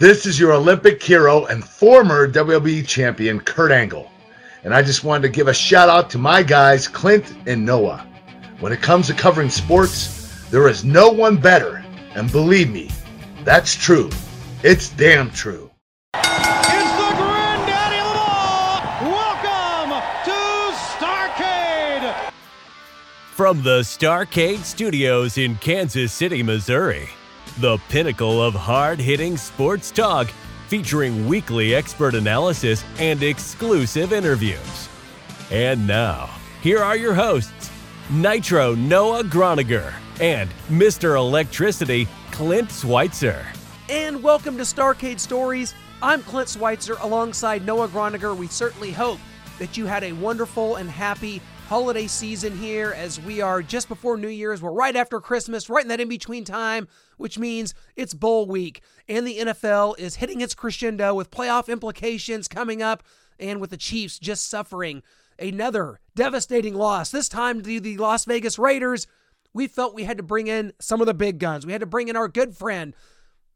This is your Olympic hero and former WWE champion, Kurt Angle. And I just wanted to give a shout out to my guys, Clint and Noah. When it comes to covering sports, there is no one better. And believe me, that's true. It's damn true. It's the granddaddy of all. Welcome to Starcade. From the Starcade Studios in Kansas City, Missouri, the pinnacle of hard hitting sports talk featuring weekly expert analysis and exclusive interviews. And now, here are your hosts Nitro Noah Groniger and Mr. Electricity Clint Schweitzer. And welcome to Starcade Stories. I'm Clint Schweitzer alongside Noah Groniger. We certainly hope that you had a wonderful and happy holiday season here as we are just before New Year's. We're right after Christmas, right in that in between time, which means it's bowl week. And the NFL is hitting its crescendo with playoff implications coming up, and with the Chiefs just suffering another devastating loss, this time to the Las Vegas Raiders. We felt we had to bring in some of the big guns. We had to bring in our good friend,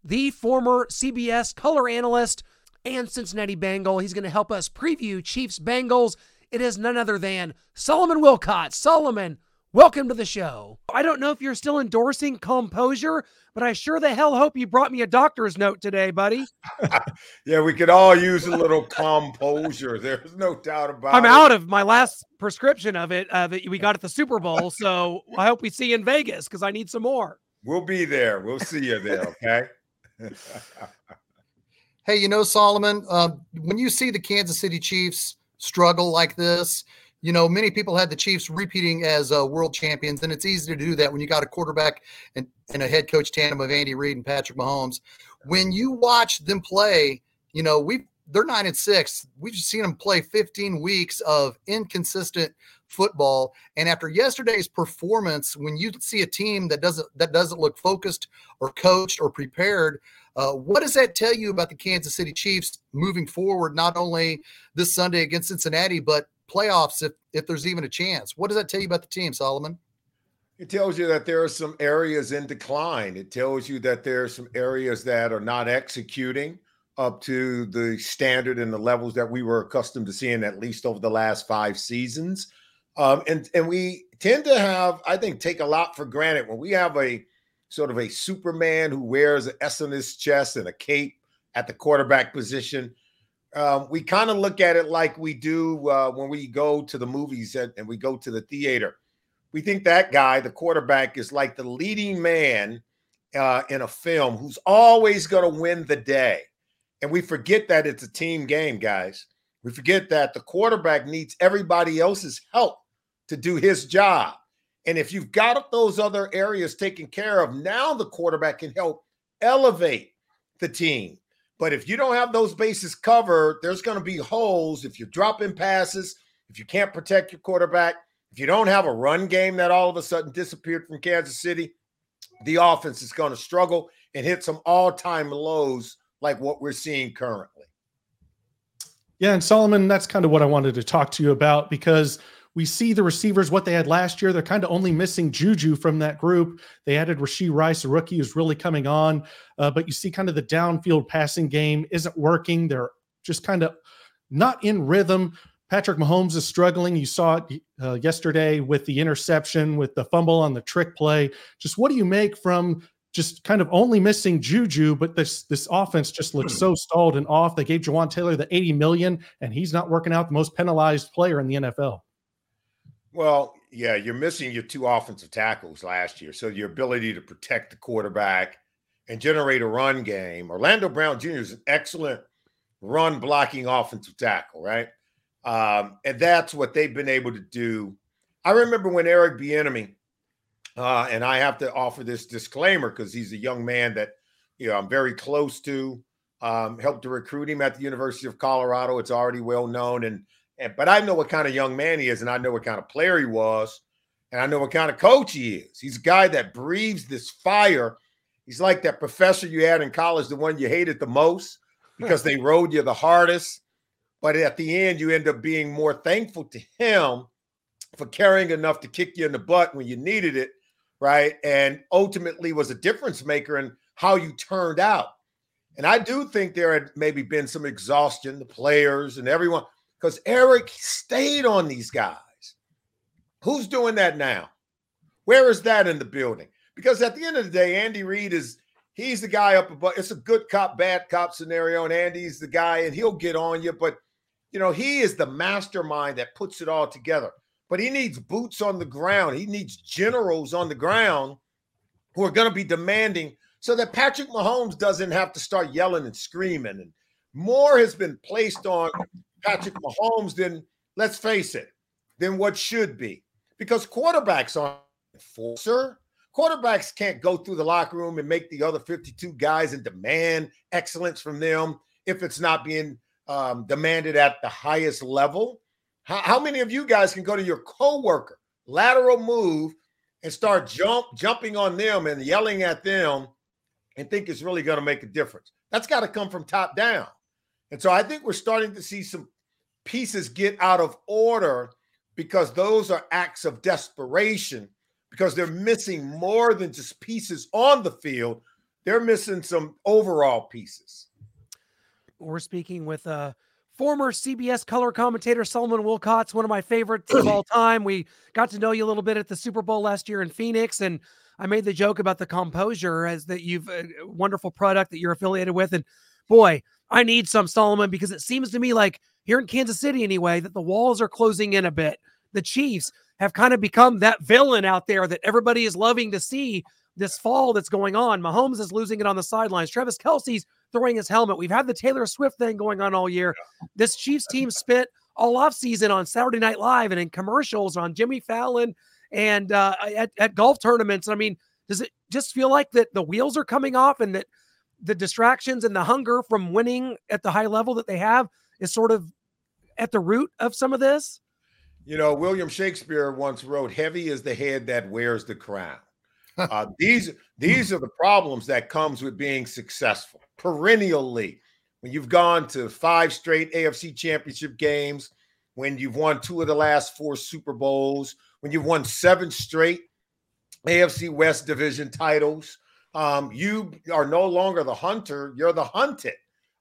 the former CBS color analyst and Cincinnati Bengal. He's going to help us preview Chiefs Bengals it is none other than Solomon Wilcots. Solomon, welcome to the show. I don't know if you're still endorsing composure, but I sure the hell hope you brought me a doctor's note today, buddy. yeah, we could all use a little composure. There's no doubt about I'm it. I'm out of my last prescription of it uh, that we got at the Super Bowl. So I hope we see you in Vegas because I need some more. We'll be there. We'll see you there. Okay. hey, you know, Solomon, uh, when you see the Kansas City Chiefs struggle like this. You know, many people had the Chiefs repeating as uh, world champions, and it's easy to do that when you got a quarterback and, and a head coach tandem of Andy Reid and Patrick Mahomes. When you watch them play, you know, we they're nine and six. We've seen them play 15 weeks of inconsistent football. And after yesterday's performance, when you see a team that doesn't that doesn't look focused or coached or prepared, uh, what does that tell you about the Kansas City Chiefs moving forward, not only this Sunday against Cincinnati, but playoffs if, if there's even a chance? What does that tell you about the team, Solomon? It tells you that there are some areas in decline. It tells you that there are some areas that are not executing up to the standard and the levels that we were accustomed to seeing at least over the last five seasons. Um, and and we tend to have, I think, take a lot for granted when we have a sort of a Superman who wears an S on his chest and a cape at the quarterback position. Um, we kind of look at it like we do uh, when we go to the movies and, and we go to the theater. We think that guy, the quarterback, is like the leading man uh, in a film who's always going to win the day. And we forget that it's a team game, guys. We forget that the quarterback needs everybody else's help to do his job. And if you've got those other areas taken care of, now the quarterback can help elevate the team. But if you don't have those bases covered, there's going to be holes if you're dropping passes, if you can't protect your quarterback, if you don't have a run game that all of a sudden disappeared from Kansas City, the offense is going to struggle and hit some all time lows like what we're seeing currently. Yeah, and Solomon, that's kind of what I wanted to talk to you about because we see the receivers what they had last year. They're kind of only missing Juju from that group. They added Rashee Rice, a rookie who's really coming on, uh, but you see kind of the downfield passing game isn't working. They're just kind of not in rhythm. Patrick Mahomes is struggling. You saw it uh, yesterday with the interception, with the fumble on the trick play. Just what do you make from just kind of only missing Juju, but this this offense just looks so stalled and off. They gave Jawaan Taylor the 80 million, and he's not working out the most penalized player in the NFL. Well, yeah, you're missing your two offensive tackles last year. So your ability to protect the quarterback and generate a run game. Orlando Brown Jr. is an excellent run blocking offensive tackle, right? Um, and that's what they've been able to do. I remember when Eric Bieniemy, uh, and I have to offer this disclaimer because he's a young man that you know I'm very close to. Um, helped to recruit him at the University of Colorado. It's already well known, and and, but I know what kind of young man he is, and I know what kind of player he was, and I know what kind of coach he is. He's a guy that breathes this fire. He's like that professor you had in college, the one you hated the most because they rode you the hardest. But at the end, you end up being more thankful to him for caring enough to kick you in the butt when you needed it, right? And ultimately was a difference maker in how you turned out. And I do think there had maybe been some exhaustion, the players and everyone, because Eric stayed on these guys. Who's doing that now? Where is that in the building? Because at the end of the day, Andy Reid is he's the guy up above. It's a good cop, bad cop scenario, and Andy's the guy, and he'll get on you. But you know, he is the mastermind that puts it all together. But he needs boots on the ground. He needs generals on the ground who are going to be demanding so that Patrick Mahomes doesn't have to start yelling and screaming. And more has been placed on Patrick Mahomes than, let's face it, than what should be. Because quarterbacks aren't enforcer. Quarterbacks can't go through the locker room and make the other 52 guys and demand excellence from them if it's not being um, demanded at the highest level. How, how many of you guys can go to your coworker, lateral move, and start jump jumping on them and yelling at them and think it's really going to make a difference? That's got to come from top down. And so I think we're starting to see some pieces get out of order because those are acts of desperation because they're missing more than just pieces on the field. They're missing some overall pieces. We're speaking with uh, former CBS color commentator Solomon Wilcots, one of my favorites of all time. We got to know you a little bit at the Super Bowl last year in Phoenix, and I made the joke about the composure as that you've a uh, wonderful product that you're affiliated with. And boy, I need some Solomon because it seems to me like here in Kansas City anyway that the walls are closing in a bit. The Chiefs have kind of become that villain out there that everybody is loving to see this fall that's going on. Mahomes is losing it on the sidelines. Travis Kelce's throwing his helmet. We've had the Taylor Swift thing going on all year. This Chiefs team spent all off season on Saturday Night Live and in commercials on Jimmy Fallon and uh, at, at golf tournaments. I mean, does it just feel like that the wheels are coming off and that the distractions and the hunger from winning at the high level that they have is sort of at the root of some of this? You know, William Shakespeare once wrote, "Heavy is the head that wears the crown." uh, these these are the problems that comes with being successful perennially. When you've gone to five straight AFC Championship games, when you've won two of the last four Super Bowls, when you've won seven straight AFC West Division titles, um, you are no longer the hunter; you're the hunted,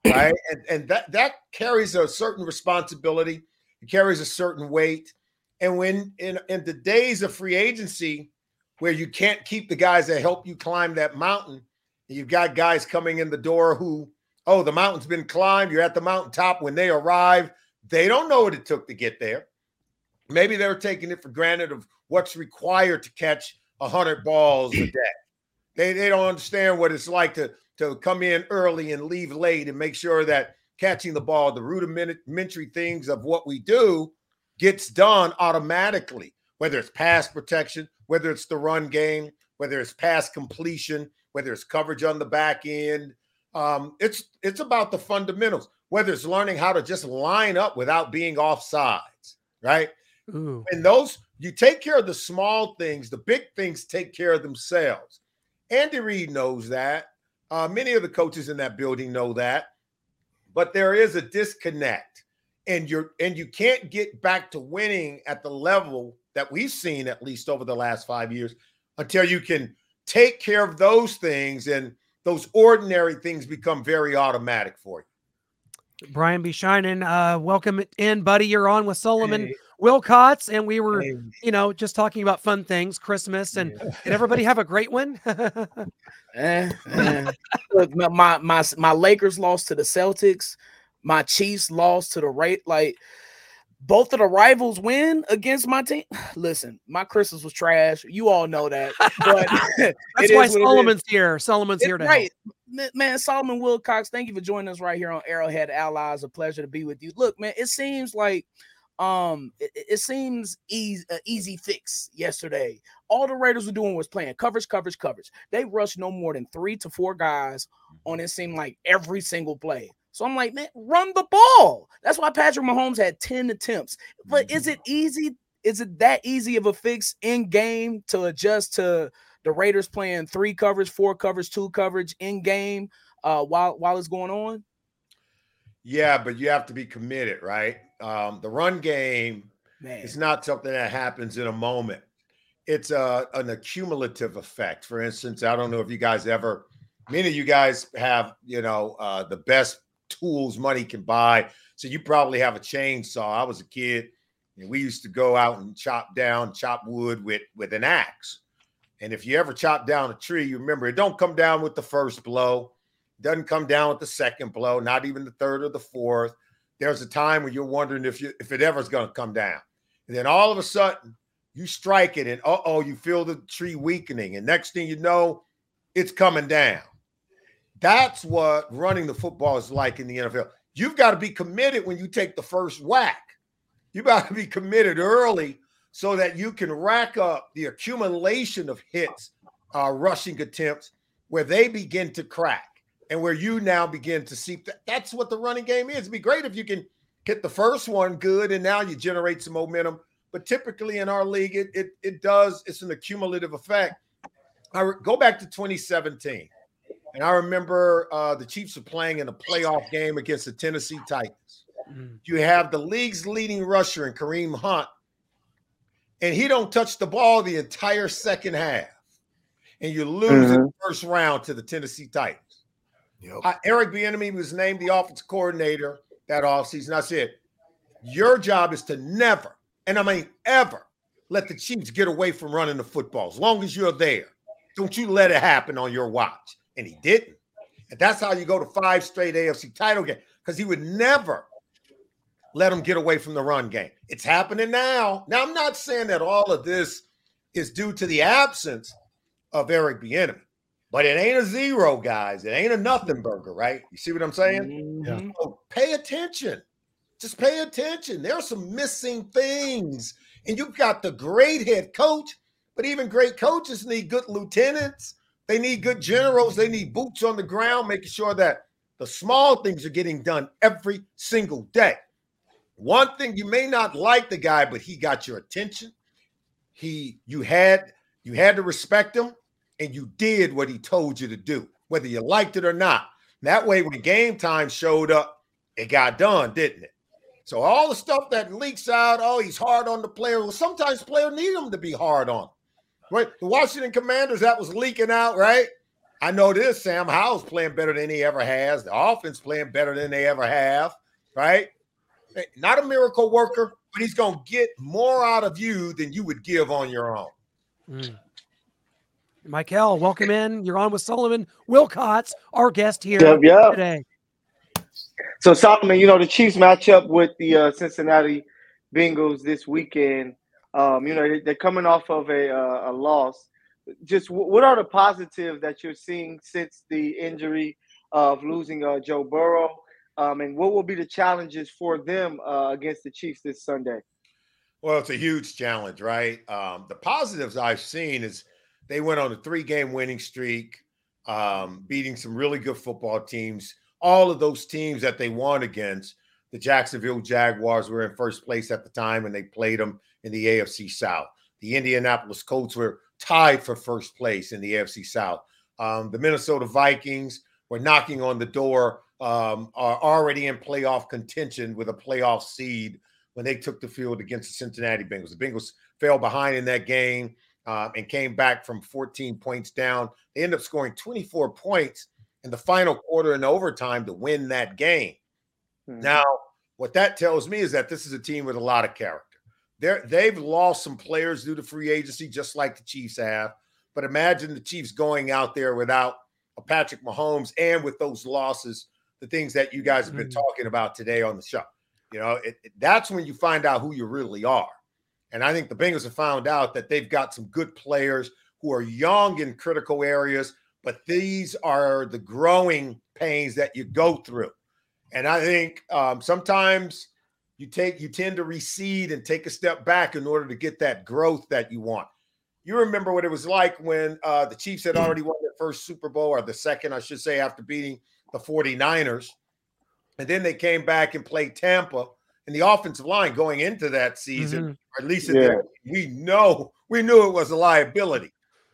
right? and and that that carries a certain responsibility. It carries a certain weight. And when in in the days of free agency, where you can't keep the guys that help you climb that mountain, you've got guys coming in the door who, oh, the mountain's been climbed. You're at the mountaintop. When they arrive, they don't know what it took to get there. Maybe they're taking it for granted of what's required to catch hundred balls a day. They, they don't understand what it's like to, to come in early and leave late and make sure that catching the ball, the rudimentary things of what we do, gets done automatically, whether it's pass protection, whether it's the run game, whether it's pass completion, whether it's coverage on the back end. Um, it's it's about the fundamentals, whether it's learning how to just line up without being off sides, right? Ooh. And those you take care of the small things, the big things take care of themselves. Andy Reid knows that. Uh, many of the coaches in that building know that, but there is a disconnect, and you're and you can't get back to winning at the level that we've seen at least over the last five years until you can take care of those things and those ordinary things become very automatic for you. Brian B. Shining, uh, welcome in, buddy. You're on with Solomon hey. Wilcots, and we were, hey. you know, just talking about fun things, Christmas, and yeah. did everybody have a great one? eh, eh. Look, my my my Lakers lost to the Celtics. My Chiefs lost to the right. Like both of the rivals win against my team. Listen, my Christmas was trash. You all know that. But that's why Solomon's here. Solomon's it's here to right. Help. Man, Solomon Wilcots, thank you for joining us right here on Arrowhead Allies. A pleasure to be with you. Look, man, it seems like um it, it seems easy uh, easy fix yesterday. All the Raiders were doing was playing coverage, coverage, coverage. They rushed no more than three to four guys on it seemed like every single play. So I'm like, man, run the ball. That's why Patrick Mahomes had 10 attempts. But is it mm-hmm. easy? Is it that easy of a fix in game to adjust to the Raiders playing three coverage, four coverage, two coverage in game uh, while while it's going on? Yeah, but you have to be committed, right? Um, the run game Man. is not something that happens in a moment. It's a, an accumulative effect. For instance, I don't know if you guys ever many of you guys have, you know, uh, the best tools money can buy. So you probably have a chainsaw. I was a kid and we used to go out and chop down, chop wood with with an axe. And if you ever chop down a tree, you remember it don't come down with the first blow, doesn't come down with the second blow, not even the third or the fourth. There's a time when you're wondering if you if it ever's going to come down, and then all of a sudden you strike it, and uh oh, you feel the tree weakening, and next thing you know, it's coming down. That's what running the football is like in the NFL. You've got to be committed when you take the first whack. You've got to be committed early so that you can rack up the accumulation of hits, uh, rushing attempts, where they begin to crack and where you now begin to see that. That's what the running game is. It'd be great if you can hit the first one good and now you generate some momentum. But typically in our league, it it, it does. It's an accumulative effect. I re- go back to 2017, and I remember uh, the Chiefs were playing in a playoff game against the Tennessee Titans. Mm. You have the league's leading rusher in Kareem Hunt, and he don't touch the ball the entire second half, and you lose mm-hmm. in the first round to the Tennessee Titans. Yep. Uh, Eric Bieniemy was named the offensive coordinator that offseason. I said, your job is to never, and I mean ever, let the Chiefs get away from running the football. As long as you're there, don't you let it happen on your watch. And he didn't. And that's how you go to five straight AFC title games because he would never let them get away from the run game. It's happening now. Now, I'm not saying that all of this is due to the absence of Eric Bieniemy, but it ain't a zero, guys. It ain't a nothing burger, right? You see what I'm saying? Mm-hmm. Yeah. So pay attention. Just pay attention. There are some missing things. And you've got the great head coach, but even great coaches need good lieutenants. They need good generals. They need boots on the ground, making sure that the small things are getting done every single day. One thing you may not like the guy, but he got your attention. He you had you had to respect him, and you did what he told you to do, whether you liked it or not. That way, when game time showed up, it got done, didn't it? So all the stuff that leaks out, oh, he's hard on the player. Well, sometimes players need him to be hard on. Right? The Washington Commanders that was leaking out, right? I know this. Sam Howell's playing better than he ever has. The offense playing better than they ever have, right? not a miracle worker, but he's going to get more out of you than you would give on your own. Mm. Michael, welcome in. You're on with Sullivan Wilcots, our guest here yep, yep. today. So, Solomon, you know, the Chiefs match up with the uh, Cincinnati Bengals this weekend. Um, you know, they're coming off of a, uh, a loss. Just what are the positives that you're seeing since the injury of losing uh, Joe Burrow? Um, and what will be the challenges for them uh, against the Chiefs this Sunday? Well, it's a huge challenge, right? Um, the positives I've seen is they went on a three-game winning streak, um, beating some really good football teams. All of those teams that they won against, the Jacksonville Jaguars were in first place at the time, and they played them in the AFC South. The Indianapolis Colts were tied for first place in the AFC South. Um, the Minnesota Vikings were knocking on the door um, are already in playoff contention with a playoff seed when they took the field against the Cincinnati Bengals. The Bengals fell behind in that game uh, and came back from 14 points down. They end up scoring 24 points in the final quarter and overtime to win that game. Mm-hmm. Now, what that tells me is that this is a team with a lot of character. They're, they've lost some players due to free agency, just like the Chiefs have. But imagine the Chiefs going out there without a Patrick Mahomes and with those losses the things that you guys have been mm-hmm. talking about today on the show. You know, it, it, that's when you find out who you really are. And I think the Bengals have found out that they've got some good players who are young in critical areas, but these are the growing pains that you go through. And I think um, sometimes you take you tend to recede and take a step back in order to get that growth that you want. You remember what it was like when uh, the Chiefs had already won their first Super Bowl, or the second, I should say, after beating the 49ers. And then they came back and played Tampa. And the offensive line going into that season, mm-hmm. or at least yeah. we know we knew it was a liability.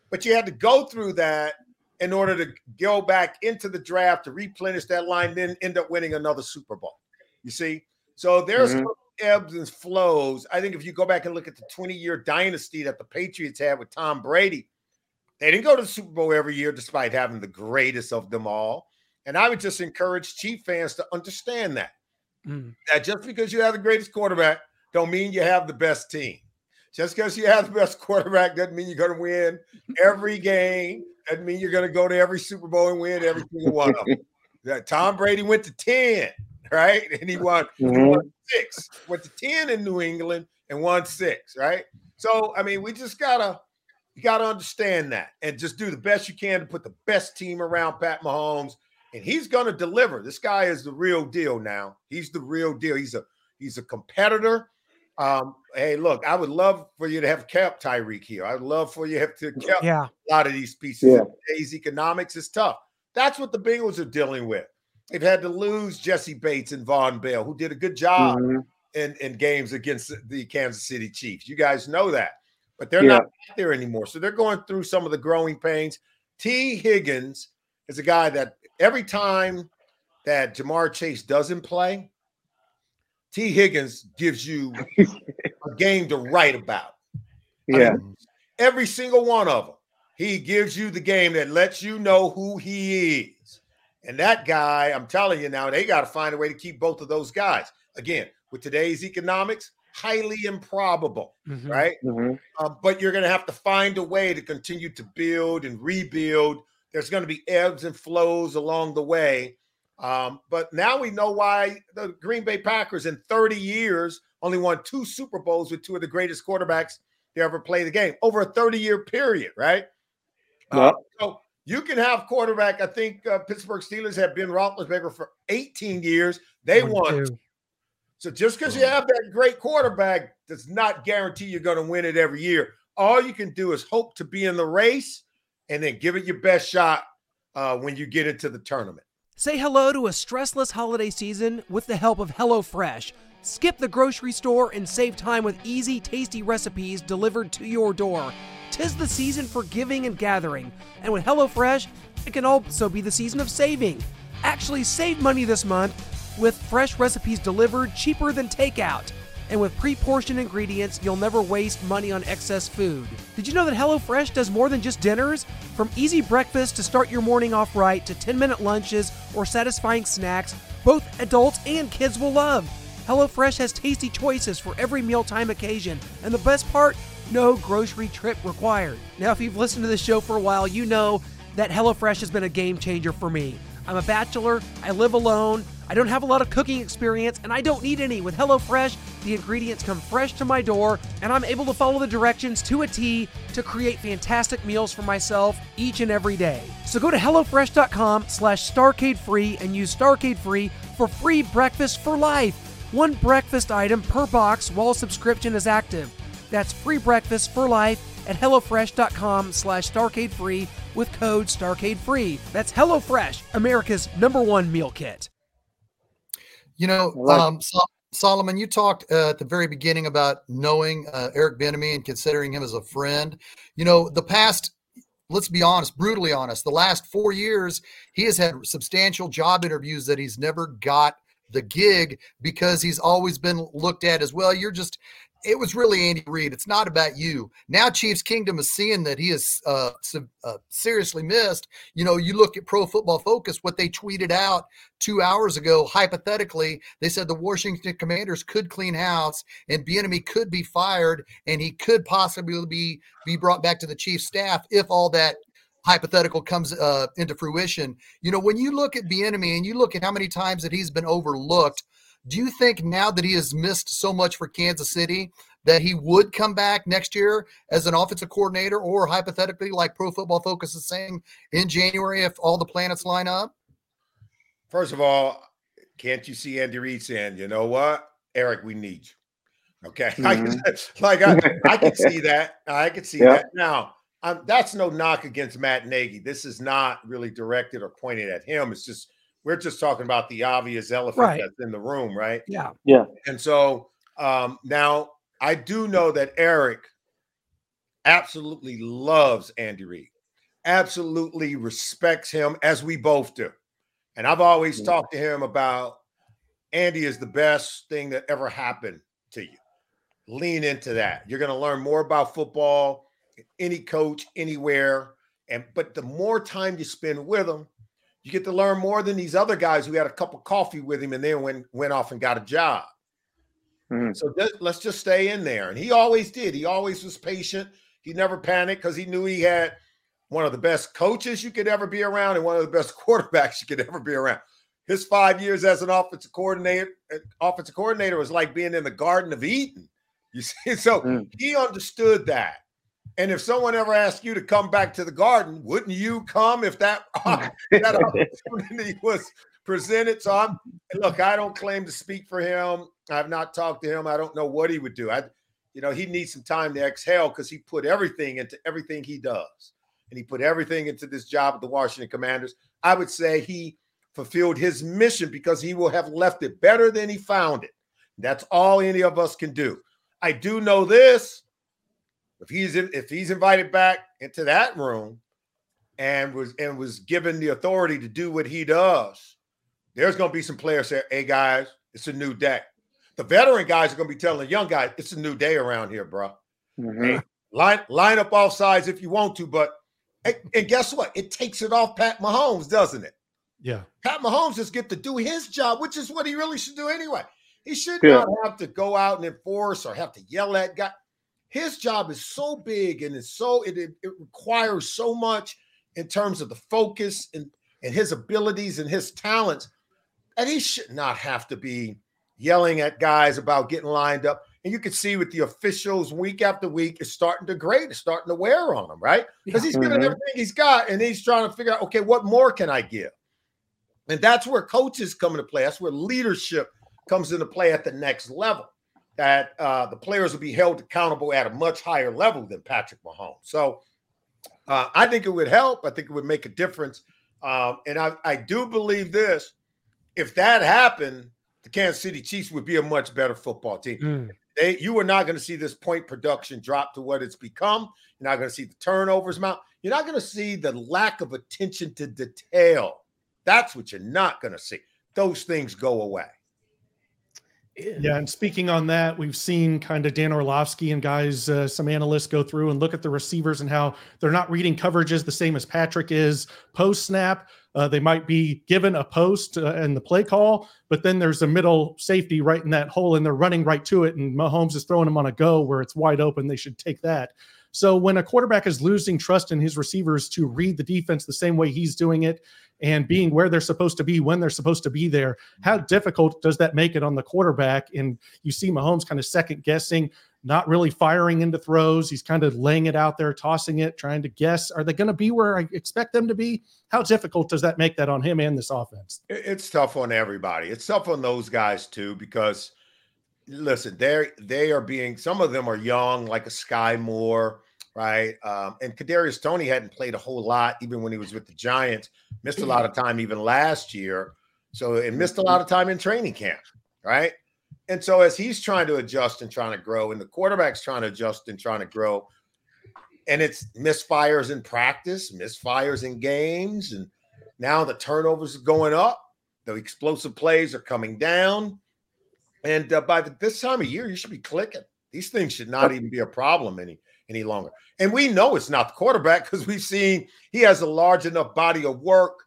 But you had to go through that in order to go back into the draft to replenish that line, then end up winning another Super Bowl. You see? So there's mm-hmm. ebbs and flows. I think if you go back and look at the 20 year dynasty that the Patriots had with Tom Brady, They didn't go to the Super Bowl every year, despite having the greatest of them all. And I would just encourage Chief fans to understand that. Mm. That just because you have the greatest quarterback, don't mean you have the best team. Just because you have the best quarterback doesn't mean you're going to win every game. Doesn't mean you're going to go to every Super Bowl and win every single one of them. That Tom Brady went to 10, right? And he won, he won six. Went to 10 in New England and won six, right? So, I mean, we just gotta you gotta understand that and just do the best you can to put the best team around Pat Mahomes, and he's gonna deliver. This guy is the real deal now. He's the real deal. He's a he's a competitor. Um, hey, look, I would love for you to have kept Tyreek here. I'd love for you to have to kept Yeah. a lot of these pieces. Yeah. Today's economics is tough. That's what the Bengals are dealing with. They've had to lose Jessie Bates and Vonn Bell, who did a good job Mhm. in, in games against the Kansas City Chiefs. You guys know that, but they're Yeah. not there anymore. So they're going through some of the growing pains. Tee Higgins is a guy that every time that Ja'Marr Chase doesn't play, Tee Higgins gives you a game to write about. I Yeah. mean, every single one of them. He gives you the game that lets you know who he is. And that guy, I'm telling you now, they got to find a way to keep both of those guys. Again, with today's economics, highly improbable, Mhm. right? Mhm. Um, but you're going to have to find a way to continue to build and rebuild. There's going to be ebbs and flows along the way. Um, but now we know why the Green Bay Packers in 30 years only won two Super Bowls with two of the greatest quarterbacks to ever play the game over a 30 year period, right? Uh, so you can have quarterback. I think uh, Pittsburgh Steelers have been Roethlisberger for 18 years. They One, won. two. So just because you have that great quarterback does not guarantee you're going to win it every year. All you can do is hope to be in the race and then give it your best shot uh, when you get into the tournament. Say hello to a stressless holiday season with the help of HelloFresh. Skip the grocery store and save time with easy, tasty recipes delivered to your door. Tis the season for giving and gathering, and with HelloFresh, it can also be the season of saving. Actually, save money this month with fresh recipes delivered cheaper than takeout. And with pre portioned ingredients, you'll never waste money on excess food. Did you know that HelloFresh does more than just dinners? From easy breakfast to start your morning off right to 10 minute lunches or satisfying snacks, both adults and kids will love. HelloFresh has tasty choices for every mealtime occasion, and the best part, no grocery trip required. Now, if you've listened to this show for a while, you know that HelloFresh has been a game changer for me. I'm a bachelor, I live alone, I don't have a lot of cooking experience, and I don't need any. With HelloFresh, the ingredients come fresh to my door, and I'm able to follow the directions to a T to create fantastic meals for myself each and every day. So go to HelloFresh.com slash StarcadeFree and use StarcadeFree for free breakfast for life. One breakfast item per box while subscription is active. That's free breakfast for life at HelloFresh.com slash StarcadeFree with code StarcadeFree. That's HelloFresh, America's number one meal kit. You know, um, Sol- Solomon, you talked uh, at the very beginning about knowing uh, Eric Bieniemy and considering him as a friend. You know, the past, let's be honest, brutally honest, the last four years, he has had substantial job interviews that he's never got the gig because he's always been looked at as well. You're just, it was really Andy Reid. It's not about you. Now, Chiefs Kingdom is seeing that he is uh, uh, seriously missed. You know, you look at Pro Football Focus, what they tweeted out two hours ago, hypothetically, they said the Washington Commanders could clean house and Bieniemy could be fired and he could possibly be be brought back to the Chiefs staff if all that hypothetical comes uh, into fruition. You know, when you look at Bieniemy and you look at how many times that he's been overlooked, do you think now that he has missed so much for Kansas City that he would come back next year as an offensive coordinator or hypothetically like Pro Football Focus is saying in January if all the planets line up? First of all, can't you see Andy Reid saying, you know what, Eric, we need you? Okay. like I, I can see that. I can see Yeah. that. Now, um, that's no knock against Matt Nagy. This is not really directed or pointed at him. It's just, we're just talking about the obvious elephant Right. that's in the room, right? Yeah. Yeah. And so um, now I do know that Eric absolutely loves Andy Reid, absolutely respects him as we both do. And I've always Yeah. talked to him about Andy is the best thing that ever happened to you. Lean into that. You're going to learn more about football, any coach, anywhere. And but the more time you spend with him, you get to learn more than these other guys who had a cup of coffee with him and then went went off and got a job. Mm-hmm. So let's just stay in there. And he always did. He always was patient. He never panicked because he knew he had one of the best coaches you could ever be around and one of the best quarterbacks you could ever be around. His five years as an offensive coordinator, uh, offensive coordinator was like being in the Garden of Eden. You see, so mm. he understood that. And if someone ever asked you to come back to the garden, wouldn't you come if that, hmm. that opportunity was presented? So I'm look, I don't claim to speak for him. I've not talked to him. I don't know what he would do. I, you know, he needs some time to exhale because he put everything into everything he does. And he put everything into this job at the Washington Commanders. I would say he fulfilled his mission because he will have left it better than he found it. That's all any of us can do. I do know this if he's in, if he's invited back into that room and was and was given the authority to do what he does, there's going to be some players say, "Hey guys, it's a new day." The veteran guys are going to be telling the young guys, "It's a new day around here, bro." Mm-hmm. Hey, line line up off sides if you want to, but and guess what? It takes it off Pat Mahomes, doesn't it? Yeah. Pat Mahomes just get to do his job, which is what he really should do anyway. He should yeah. not have to go out and enforce or have to yell at guy his job is so big and it's so it, it, it requires so much in terms of the focus and, and his abilities and his talents that he should not have to be yelling at guys about getting lined up. And you can see with the officials week after week, it's starting to grade, it's starting to wear on him, right? Because he's giving mm-hmm. everything he's got and he's trying to figure out, okay, what more can I give? And that's where coaches come into play. That's where leadership comes into play at the next level that uh, the players will be held accountable at a much higher level than Patrick Mahomes. So uh, I think it would help. I think it would make a difference. Um, and I, I do believe this if that happened, the Kansas City Chiefs would be a much better football team. Mm. They, you are not going to see this point production drop to what it's become. You're not going to see the turnovers mount. You're not going to see the lack of attention to detail. That's what you're not going to see. Those things go away. Yeah, and speaking on that, we've seen kind of Dan Orlovsky and guys, uh, some analysts go through and look at the receivers and how they're not reading coverages the same as Patrick is post snap. Uh, they might be given a post uh, in the play call, but then there's a middle safety right in that hole, and they're running right to it. And Mahomes is throwing them on a go where it's wide open. They should take that. So when a quarterback is losing trust in his receivers to read the defense the same way he's doing it, and being where they're supposed to be when they're supposed to be there. How difficult does that make it on the quarterback? And you see Mahomes kind of second guessing, not really firing into throws. He's kind of laying it out there, tossing it, trying to guess. Are they going to be where I expect them to be? How difficult does that make that on him and this offense? It's tough on everybody. It's tough on those guys too because listen, they're they are being some of them are young, like a Skyy Moore right? Um, and Kadarius Toney hadn't played a whole lot even when he was with the Giants. Missed a lot of time even last year, so it missed a lot of time in training camp, right? And so as he's trying to adjust and trying to grow, and the quarterback's trying to adjust and trying to grow, and it's misfires in practice, misfires in games, and now the turnovers are going up, the explosive plays are coming down, and uh, by the, this time of year, you should be clicking. These things should not even be a problem any any longer. And we know it's not the quarterback because we've seen he has a large enough body of work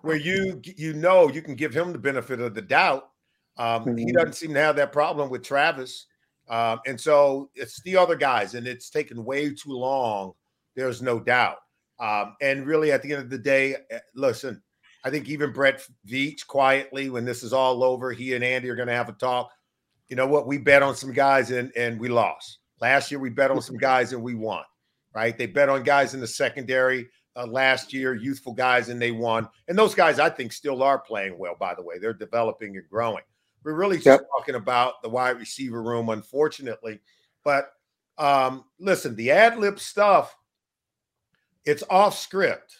where you you know you can give him the benefit of the doubt. Um, mm-hmm. He doesn't seem to have that problem with Travis, um, and so it's the other guys, and it's taken way too long. There's no doubt. Um, and really, at the end of the day, eh, listen, I think even Brett Veach quietly, when this is all over, he and Andy are going to have a talk. You know what? We bet on some guys and and we lost. Last year, we bet on some guys and we won, right? They bet on guys in the secondary uh, last year, youthful guys, and they won. And those guys, I think, still are playing well, by the way. They're developing and growing. We're really just yep. talking about the wide receiver room, unfortunately. But um, listen, the ad lib stuff, it's off script.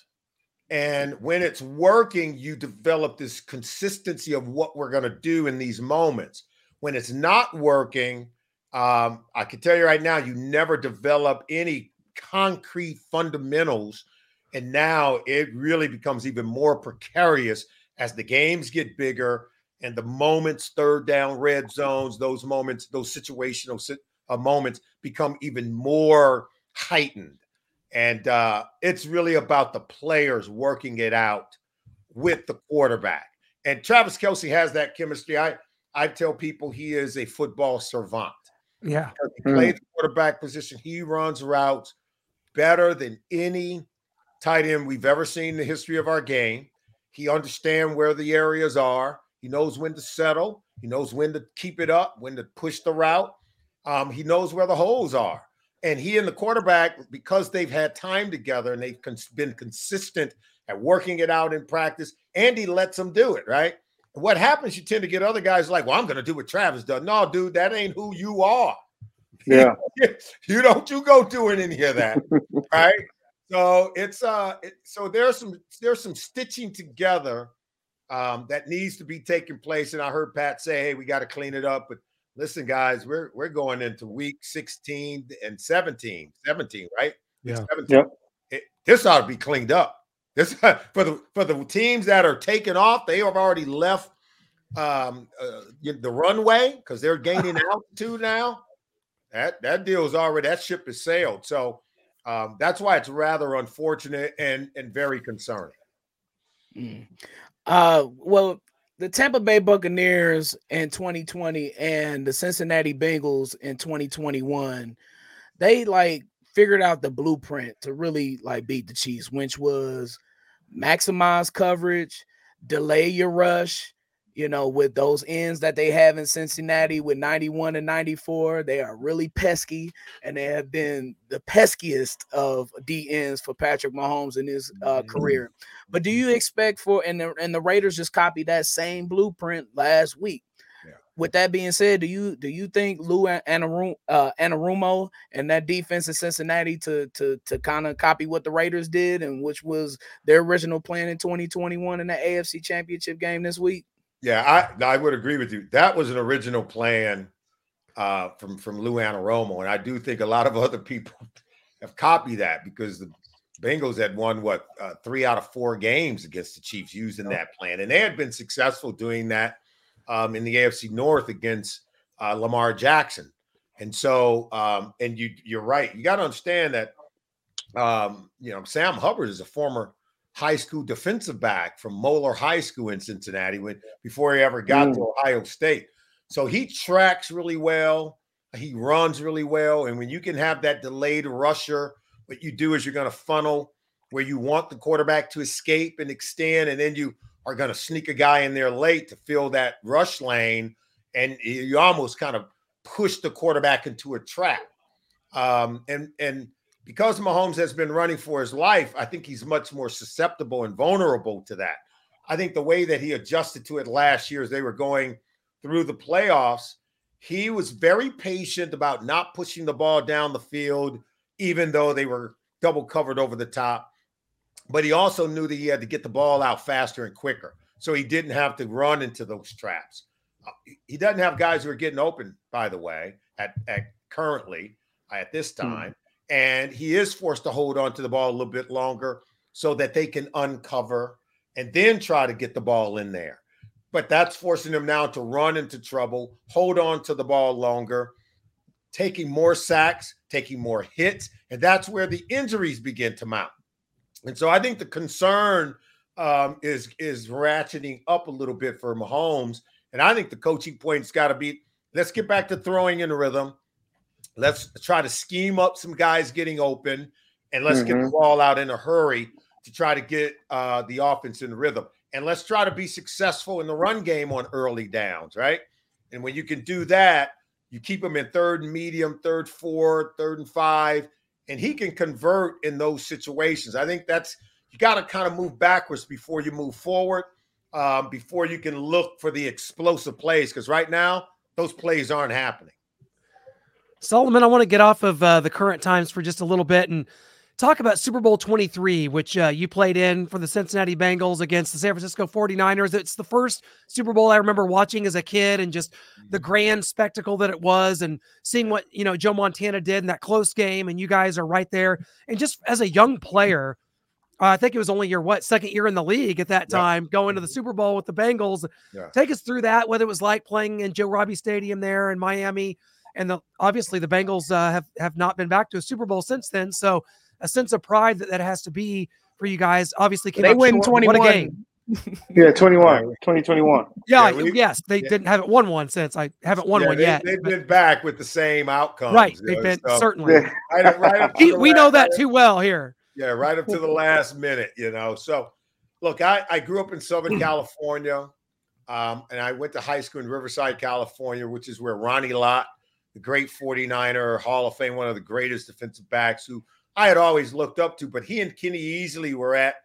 And when it's working, you develop this consistency of what we're going to do in these moments. When it's not working, um, I can tell you right now, you never develop any concrete fundamentals. And now it really becomes even more precarious as the games get bigger and the moments, third down, red zones, those moments, those situational uh, moments become even more heightened. And uh, it's really about the players working it out with the quarterback. And Travis Kelce has that chemistry. I I tell people he is a football savant. Yeah. Because he plays the quarterback position. He runs routes better than any tight end we've ever seen in the history of our game. He understands where the areas are. He knows when to settle. He knows when to keep it up, when to push the route. Um, he knows where the holes are. And he and the quarterback, because they've had time together and they've cons- been consistent at working it out in practice, Andy lets them do it, right? What happens, you tend to get other guys like, well, I'm going to do what Travis does. No, dude, that ain't who you are. Yeah. you don't you go doing any of that, right? So it's uh it, so there's some there's some stitching together um that needs to be taking place. And I heard Pat say, hey, we got to clean it up. But listen, guys, we're we're going into week 16 and 17, 17, right? Yeah. 17. Yep. It, this ought to be cleaned up. This for the for the teams that are taking off, they have already left um uh, the runway because they're gaining altitude now. That that deal is already that ship is sailed. So um, that's why it's rather unfortunate and and very concerning. Mm. Uh, well, the Tampa Bay Buccaneers in 2020 and the Cincinnati Bengals in 2021, they like figured out the blueprint to really like beat the Chiefs, which was maximize coverage, delay your rush, you know, with those ends that they have in Cincinnati with 91 and 94, they are really pesky, and they have been the peskiest of D ends for Patrick Mahomes in his uh, Mm-hmm. career. But do you expect for and the and the Raiders just copied that same blueprint last week? With that being said, do you do you think Lou Anarumo, uh, Anarumo and that defense in Cincinnati to to to kind of copy what the Raiders did and which was their original plan in 2021 in the AFC Championship game this week? Yeah, I I would agree with you. That was an original plan uh, from from Lou Anarumo, and I do think a lot of other people have copied that because the Bengals had won what uh, three out of four games against the Chiefs using that plan, and they had been successful doing that um, in the AFC North against uh, Lamar Jackson. And so, um, and you you're right. You got to understand that um, you know Sam Hubbard is a former high school defensive back from Moeller High School in Cincinnati when before he ever got to Ohio State. So he tracks really well. He runs really well. And when you can have that delayed rusher, what you do is you're going to funnel where you want the quarterback to escape and extend, and then you are going to sneak a guy in there late to fill that rush lane, and you almost kind of push the quarterback into a trap. Um, and and because Mahomes has been running for his life, I think he's much more susceptible and vulnerable to that. I think the way that he adjusted to it last year as they were going through the playoffs, he was very patient about not pushing the ball down the field, even though they were double covered over the top. But he also knew that he had to get the ball out faster and quicker. So he didn't have to run into those traps. Uh, He doesn't have guys who are getting open, by the way, at, at currently at this time. And he is forced to hold on to the ball a little bit longer so that they can uncover and then try to get the ball in there. But that's forcing him now to run into trouble, hold on to the ball longer, taking more sacks, taking more hits. And that's where the injuries begin to mount. And so I think the concern um, is is ratcheting up a little bit for Mahomes. And I think the coaching point's got to be let's get back to throwing in rhythm. Let's try to scheme up some guys getting open, and let's get the ball out in a hurry to try to get uh, the offense in rhythm. And let's try to be successful in the run game on early downs, right? And when you can do that, you keep them in third and medium, third, four, third and five, and he can convert in those situations. I think that's you got to kind of move backwards before you move forward, um, before you can look for the explosive plays. Because right now, those plays aren't happening. Solomon, I want to get off of uh, the current times for just a little bit and talk about Super Bowl 23, which uh, you played in for the Cincinnati Bengals against the San Francisco 49ers. It's the first Super Bowl I remember watching as a kid and just the grand spectacle that it was and seeing what, you know, Joe Montana did in that close game. And you guys are right there. And just as a young player, uh, I think it was only your what second year in the league at that Yeah. time, going to the Super Bowl with the Bengals. Yeah. Take us through that, whether it was like playing in Joe Robbie Stadium there in Miami, and the obviously the Bengals uh, have have not been back to a Super Bowl since then. So a sense of pride that that has to be for you guys. Obviously, came They up win short. What a 21. game! Yeah, 21, 2021. Yeah, Yeah, we- yes, they yeah. didn't haven't won one since. I haven't won Yeah, one they, yet. They've but- been back with the same outcomes. right, they've know, been so certainly. Yeah. right, up- right We, we last- know that too well here. Yeah, right up to the last minute, you know. So, look, I, I grew up in Southern California, um, and I went to high school in Riverside, California, which is where Ronnie Lott, the great 49er, Hall of Fame, one of the greatest defensive backs who I had always looked up to, but he and Kenny Easley were at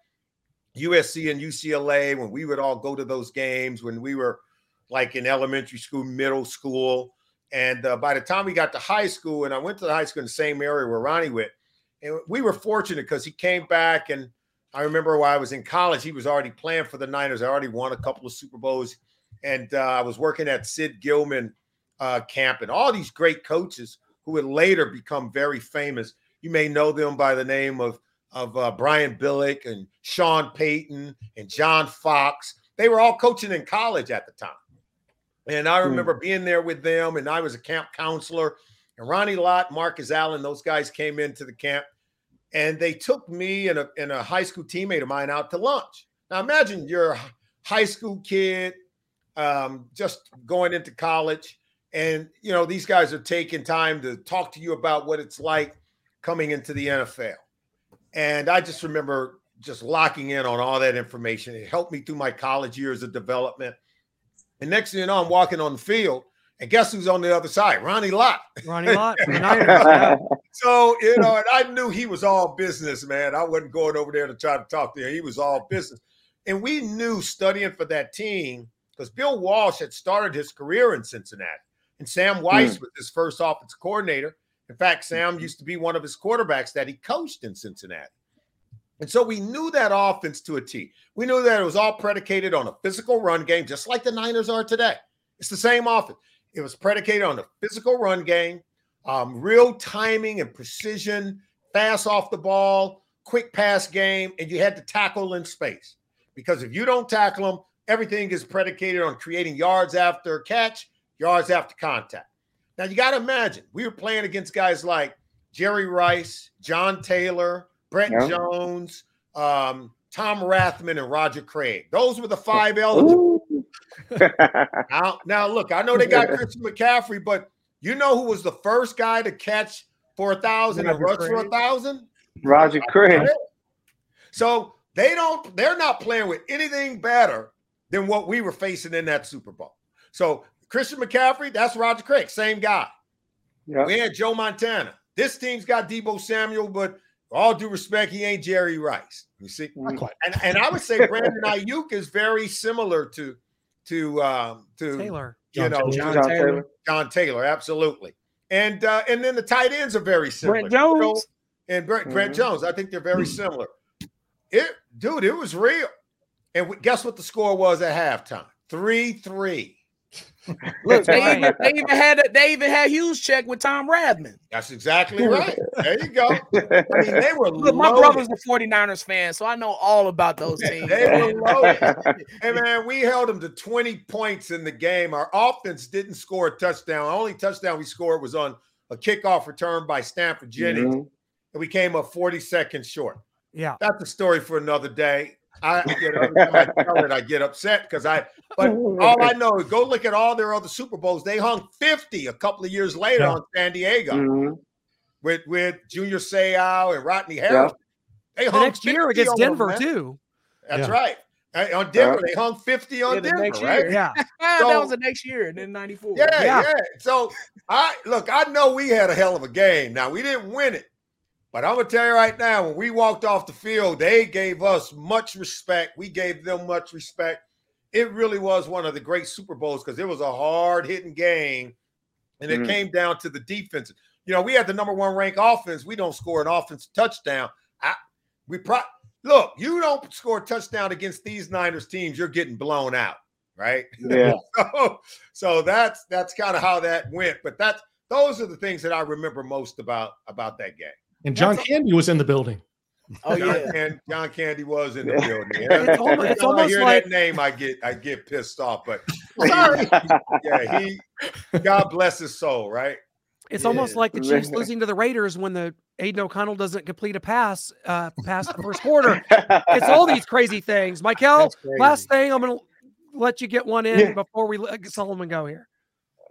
USC and UCLA when we would all go to those games when we were like in elementary school, middle school. And uh, by the time we got to high school, and I went to the high school in the same area where Ronnie went, and we were fortunate because he came back and I remember while I was in college, he was already playing for the Niners. I already won a couple of Super Bowls, and uh, I was working at Sid Gilman uh, camp, and all these great coaches who would later become very famous. You may know them by the name of of uh, Brian Billick and Sean Payton and John Fox. They were all coaching in college at the time, and I remember being there with them. And I was a camp counselor, and Ronnie Lott, Marcus Allen, those guys came into the camp and they took me and a, and a high school teammate of mine out to lunch. Now imagine you're a high school kid, um, just going into college, and you know these guys are taking time to talk to you about what it's like coming into the NFL. And I just remember just locking in on all that information. It helped me through my college years of development. And next thing you know, I'm walking on the field, and guess who's on the other side? Ronnie Lott. Ronnie Lott from the Niners. yeah. So, you know, and I knew he was all business, man. I wasn't going over there to try to talk to him. He was all business. And we knew studying for that team because Bill Walsh had started his career in Cincinnati. And Sam Wyche hmm. was his first offensive coordinator. In fact, Sam used to be one of his quarterbacks that he coached in Cincinnati. And so we knew that offense to a T. We knew that it was all predicated on a physical run game, just like the Niners are today. It's the same offense. It was predicated on a physical run game, um, real timing and precision, fast off the ball, quick pass game, and you had to tackle in space. Because if you don't tackle them, everything is predicated on creating yards after catch, yards after contact. Now you got to imagine we were playing against guys like Jerry Rice, John Taylor, Brent Yeah. Jones, um, Tom Rathman, and Roger Craig. Those were the five eligible. Now, now look, I know they got Christian McCaffrey, but you know who was the first guy to catch for a thousand and rush for a thousand? Roger Craig. So they don't, they're not playing with anything better than what we were facing in that Super Bowl. So Christian McCaffrey, that's Roger Craig, same guy. Yeah. We had Joe Montana. This team's got Deebo Samuel, but all due respect, he ain't Jerry Rice. You see? Not quite. And, and I would say Brandon Aiyuk is very similar to to um to Taylor. you John know John, John Taylor. John Taylor, absolutely. And uh, and then the tight ends are very similar. Brent Jones. and Brent, Brent Mhm. Jones. I think they're very similar. It, dude, it was real. And we- guess what the score was at halftime? Three three. Look, they right. even, they even had a, they even had Juszczyk with Tom Rathman. That's exactly right. There you go. I mean, they were Look, my brother's a 49ers fan, so I know all about those teams. They were loaded. hey man, we held them to 20 points in the game. Our offense didn't score a touchdown. The only touchdown we scored was on a kickoff return by Stanford Jennings, Mhm. and we came up 40 seconds short. Yeah. That's a story for another day. I, you know, I tell it, I get upset because I. But all I know is go look at all their other Super Bowls. They hung 50 a couple of years later Yeah. on San Diego Mhm. with with Junior Seau and Rodney Harris. They The hung next year against on them, Denver too. That's Yeah. right. Uh, On Denver, Yeah. they hung 50 on Yeah, Denver, next right? Yeah. Ah, So- that was the next year, and then 94. Yeah, Yeah. yeah, So I look, I know we had a hell of a game. Now we didn't win it, but I'm gonna tell you right now, when we walked off the field, they gave us much respect. We gave them much respect. It really was one of the great Super Bowls because it was a hard hitting game, and it Mhm. came down to the defense. You know, we had the number one ranked offense. We don't score an offensive touchdown. I, we pro- look, you don't score a touchdown against these Niners teams, you're getting blown out, right? Yeah. so, so that's that's kind of how that went. But that's those are the things that I remember most about about that game. And John That's- Candy was in the building. Oh John, yeah. Can- John Candy was in the Yeah. building. It's almost- it's time I hear like- that name, I get I get pissed off. But sorry, yeah, he God bless his soul, right? It's Yeah. almost like the Chiefs losing to the Raiders when the Aidan O'Connell doesn't complete a pass uh, past the first quarter. it's all these crazy things. Michael, last thing, I'm going to let you get one in Yeah. before we let Solomon go here.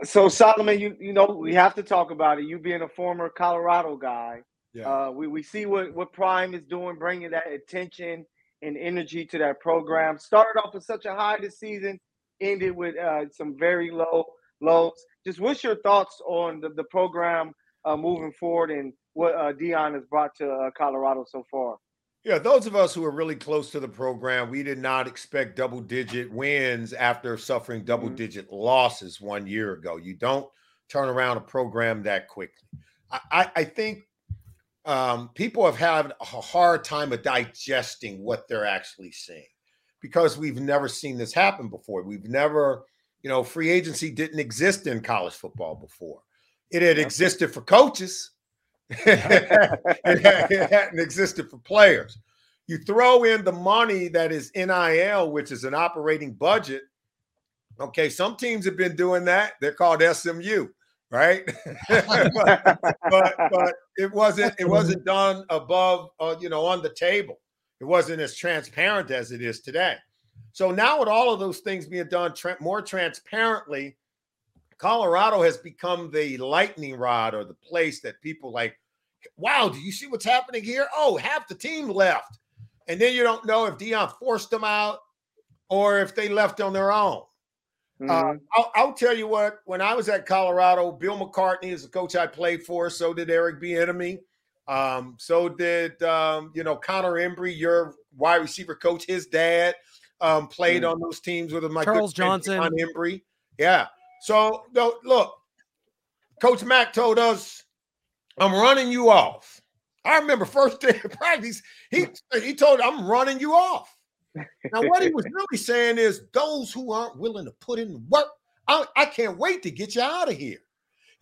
So Solomon, you you know we have to talk about it. You being a former Colorado guy, Yeah. uh, we we see what what Prime is doing, bringing that attention and energy to that program. Started off with such a high this season, ended with uh, some very low lows. Just what's your thoughts on the, the program uh, moving forward and what uh, Deion has brought to uh, Colorado so far? Yeah, those of us who are really close to the program, we did not expect double digit wins after suffering double Mhm. digit losses one year ago. You don't turn around a program that quickly. I, I, I think um, people have had a hard time of digesting what they're actually seeing because we've never seen this happen before. We've never, you know, free agency didn't exist in college football before. It had existed for coaches. it hadn't existed for players. You throw in the money that is NIL, which is an operating budget. Okay, some teams have been doing that. They're called SMU, right? but, but but it wasn't it wasn't done above uh, you know on the table. It wasn't as transparent as it is today. So now with all of those things being done tra- more transparently, Colorado has become the lightning rod or the place that people like, wow, do you see what's happening here? Oh, half the team left. And then you don't know if Deion forced them out or if they left on their own. Uh, Mhm. I'll, I'll tell you what, when I was at Colorado, Bill McCartney is the coach I played for. So did Eric Bieniemy. Um, so did, um, you know, Connor Embree, your wide receiver coach, his dad um, played Mm. on those teams with. My Charles good Johnson. Jon Embree. Yeah. So look, Coach Mack told us, I'm running you off. I remember first day of practice, he he told I'm running you off. Now, what he was really saying is those who aren't willing to put in work, I, I can't wait to get you out of here.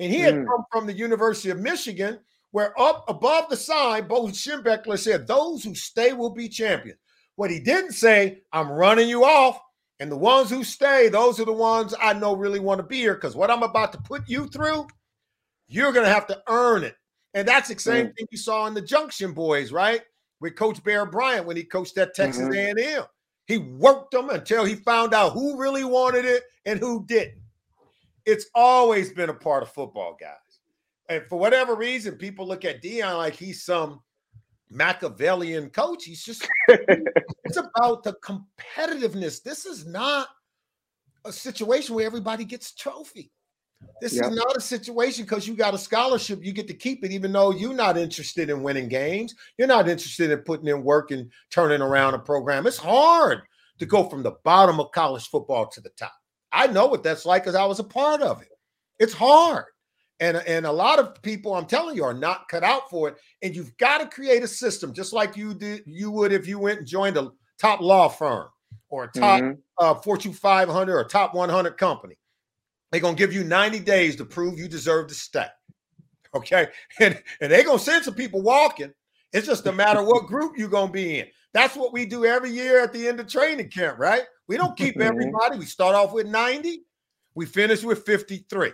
And he had Mm. come from the University of Michigan, where up above the sign, Bo Schembechler said, Those who stay will be champions. What he didn't say, I'm running you off. And the ones who stay, those are the ones I know really want to be here because what I'm about to put you through, you're going to have to earn it. And that's the same thing you saw in the Junction Boys, right? With Coach Bear Bryant when he coached at Texas Mhm. A&M. He worked them until he found out who really wanted it and who didn't. It's always been a part of football, guys. And for whatever reason, people look at Deion like he's some Machiavellian coach. He's just it's about the competitiveness. This is not a situation where everybody gets a trophy. This Yeah. is not a situation because you got a scholarship, you get to keep it, even though you're not interested in winning games. You're not interested in putting in work and turning around a program. It's hard to go from the bottom of college football to the top. I know what that's like because I was a part of it. It's hard. And, and a lot of people, I'm telling you, are not cut out for it. And you've got to create a system, just like you did, you would if you went and joined a top law firm or a top Mhm. uh, Fortune 500 or top 100 company. They're gonna give you 90 days to prove you deserve to stay. Okay, and and they're gonna send some people walking. It's just a matter of what group you're gonna be in. That's what we do every year at the end of training camp, right? We don't keep Mhm. everybody. We start off with 90, we finish with 53.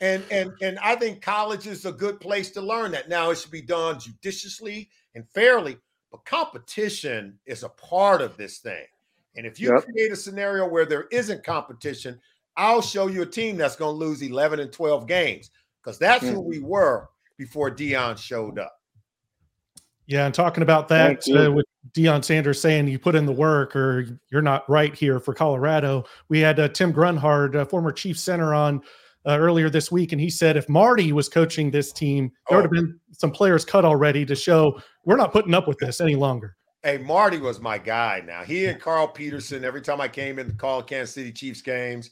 And and and I think college is a good place to learn that. Now it should be done judiciously and fairly, but competition is a part of this thing. And if you Yep. create a scenario where there isn't competition, I'll show you a team that's going to lose 11 and 12 games because that's who Mhm. we were before Deion showed up. Yeah, and talking about that uh, with Deion Sanders saying you put in the work or you're not right here for Colorado. We had uh, Tim Grunhard, uh, former chief center, on uh, earlier this week, and he said if Marty was coaching this team, there would have Oh. been some players cut already to show we're not putting up with this any longer. Hey, Marty was my guy now. He and Carl Peterson, every time I came in to call Kansas City Chiefs games,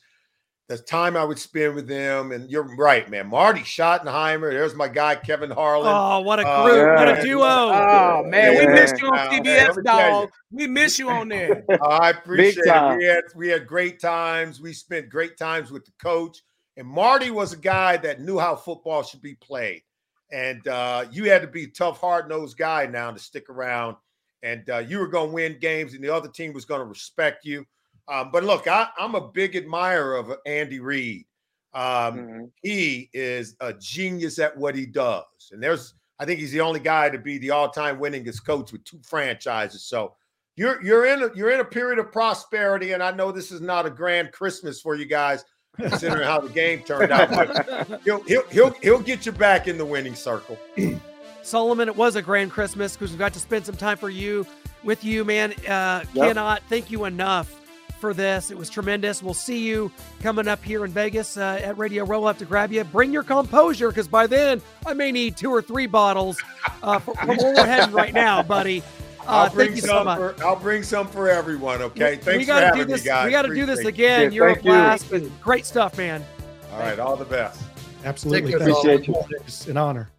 the time I would spend with them, and you're right, man. Marty Schottenheimer, there's my guy, Kevin Harlan. Oh, what a Uh, group! what a duo! Oh man, we Yeah. missed you on Wow. CBS, Hey, let me tell you. dog. We miss you on there. I appreciate it. We had we had great times. We spent great times with the coach. And Marty was a guy that knew how football should be played. And uh, you had to be a tough, hard-nosed guy now to stick around. And uh, you were going to win games, and the other team was going to respect you. Um, but look, I, I'm a big admirer of Andy Reid. Um, Mhm. he is a genius at what he does. And there's I think he's the only guy to be the all-time winningest coach with two franchises. So you're you're in a, you're in a period of prosperity, and I know this is not a grand Christmas for you guys, considering how the game turned out. But he'll, he'll he'll he'll get you back in the winning circle. Solomon, it was a grand Christmas because we got to spend some time for you with you, man. Uh, yep. Cannot thank you enough for this. It was tremendous. We'll see you coming up here in Vegas uh, at Radio Row. We'll have to grab you. Bring your composure because by then I may need two or three bottles uh, for, from where we're heading right now, buddy. Uh, I'll bring some so for I'll bring some for everyone. Okay, thanks we gotta for having do this, me, guys. We got to do this again. Yeah, You're a blast. You. Great stuff, man. All right, all the best. Absolutely, appreciate you. It's an honor.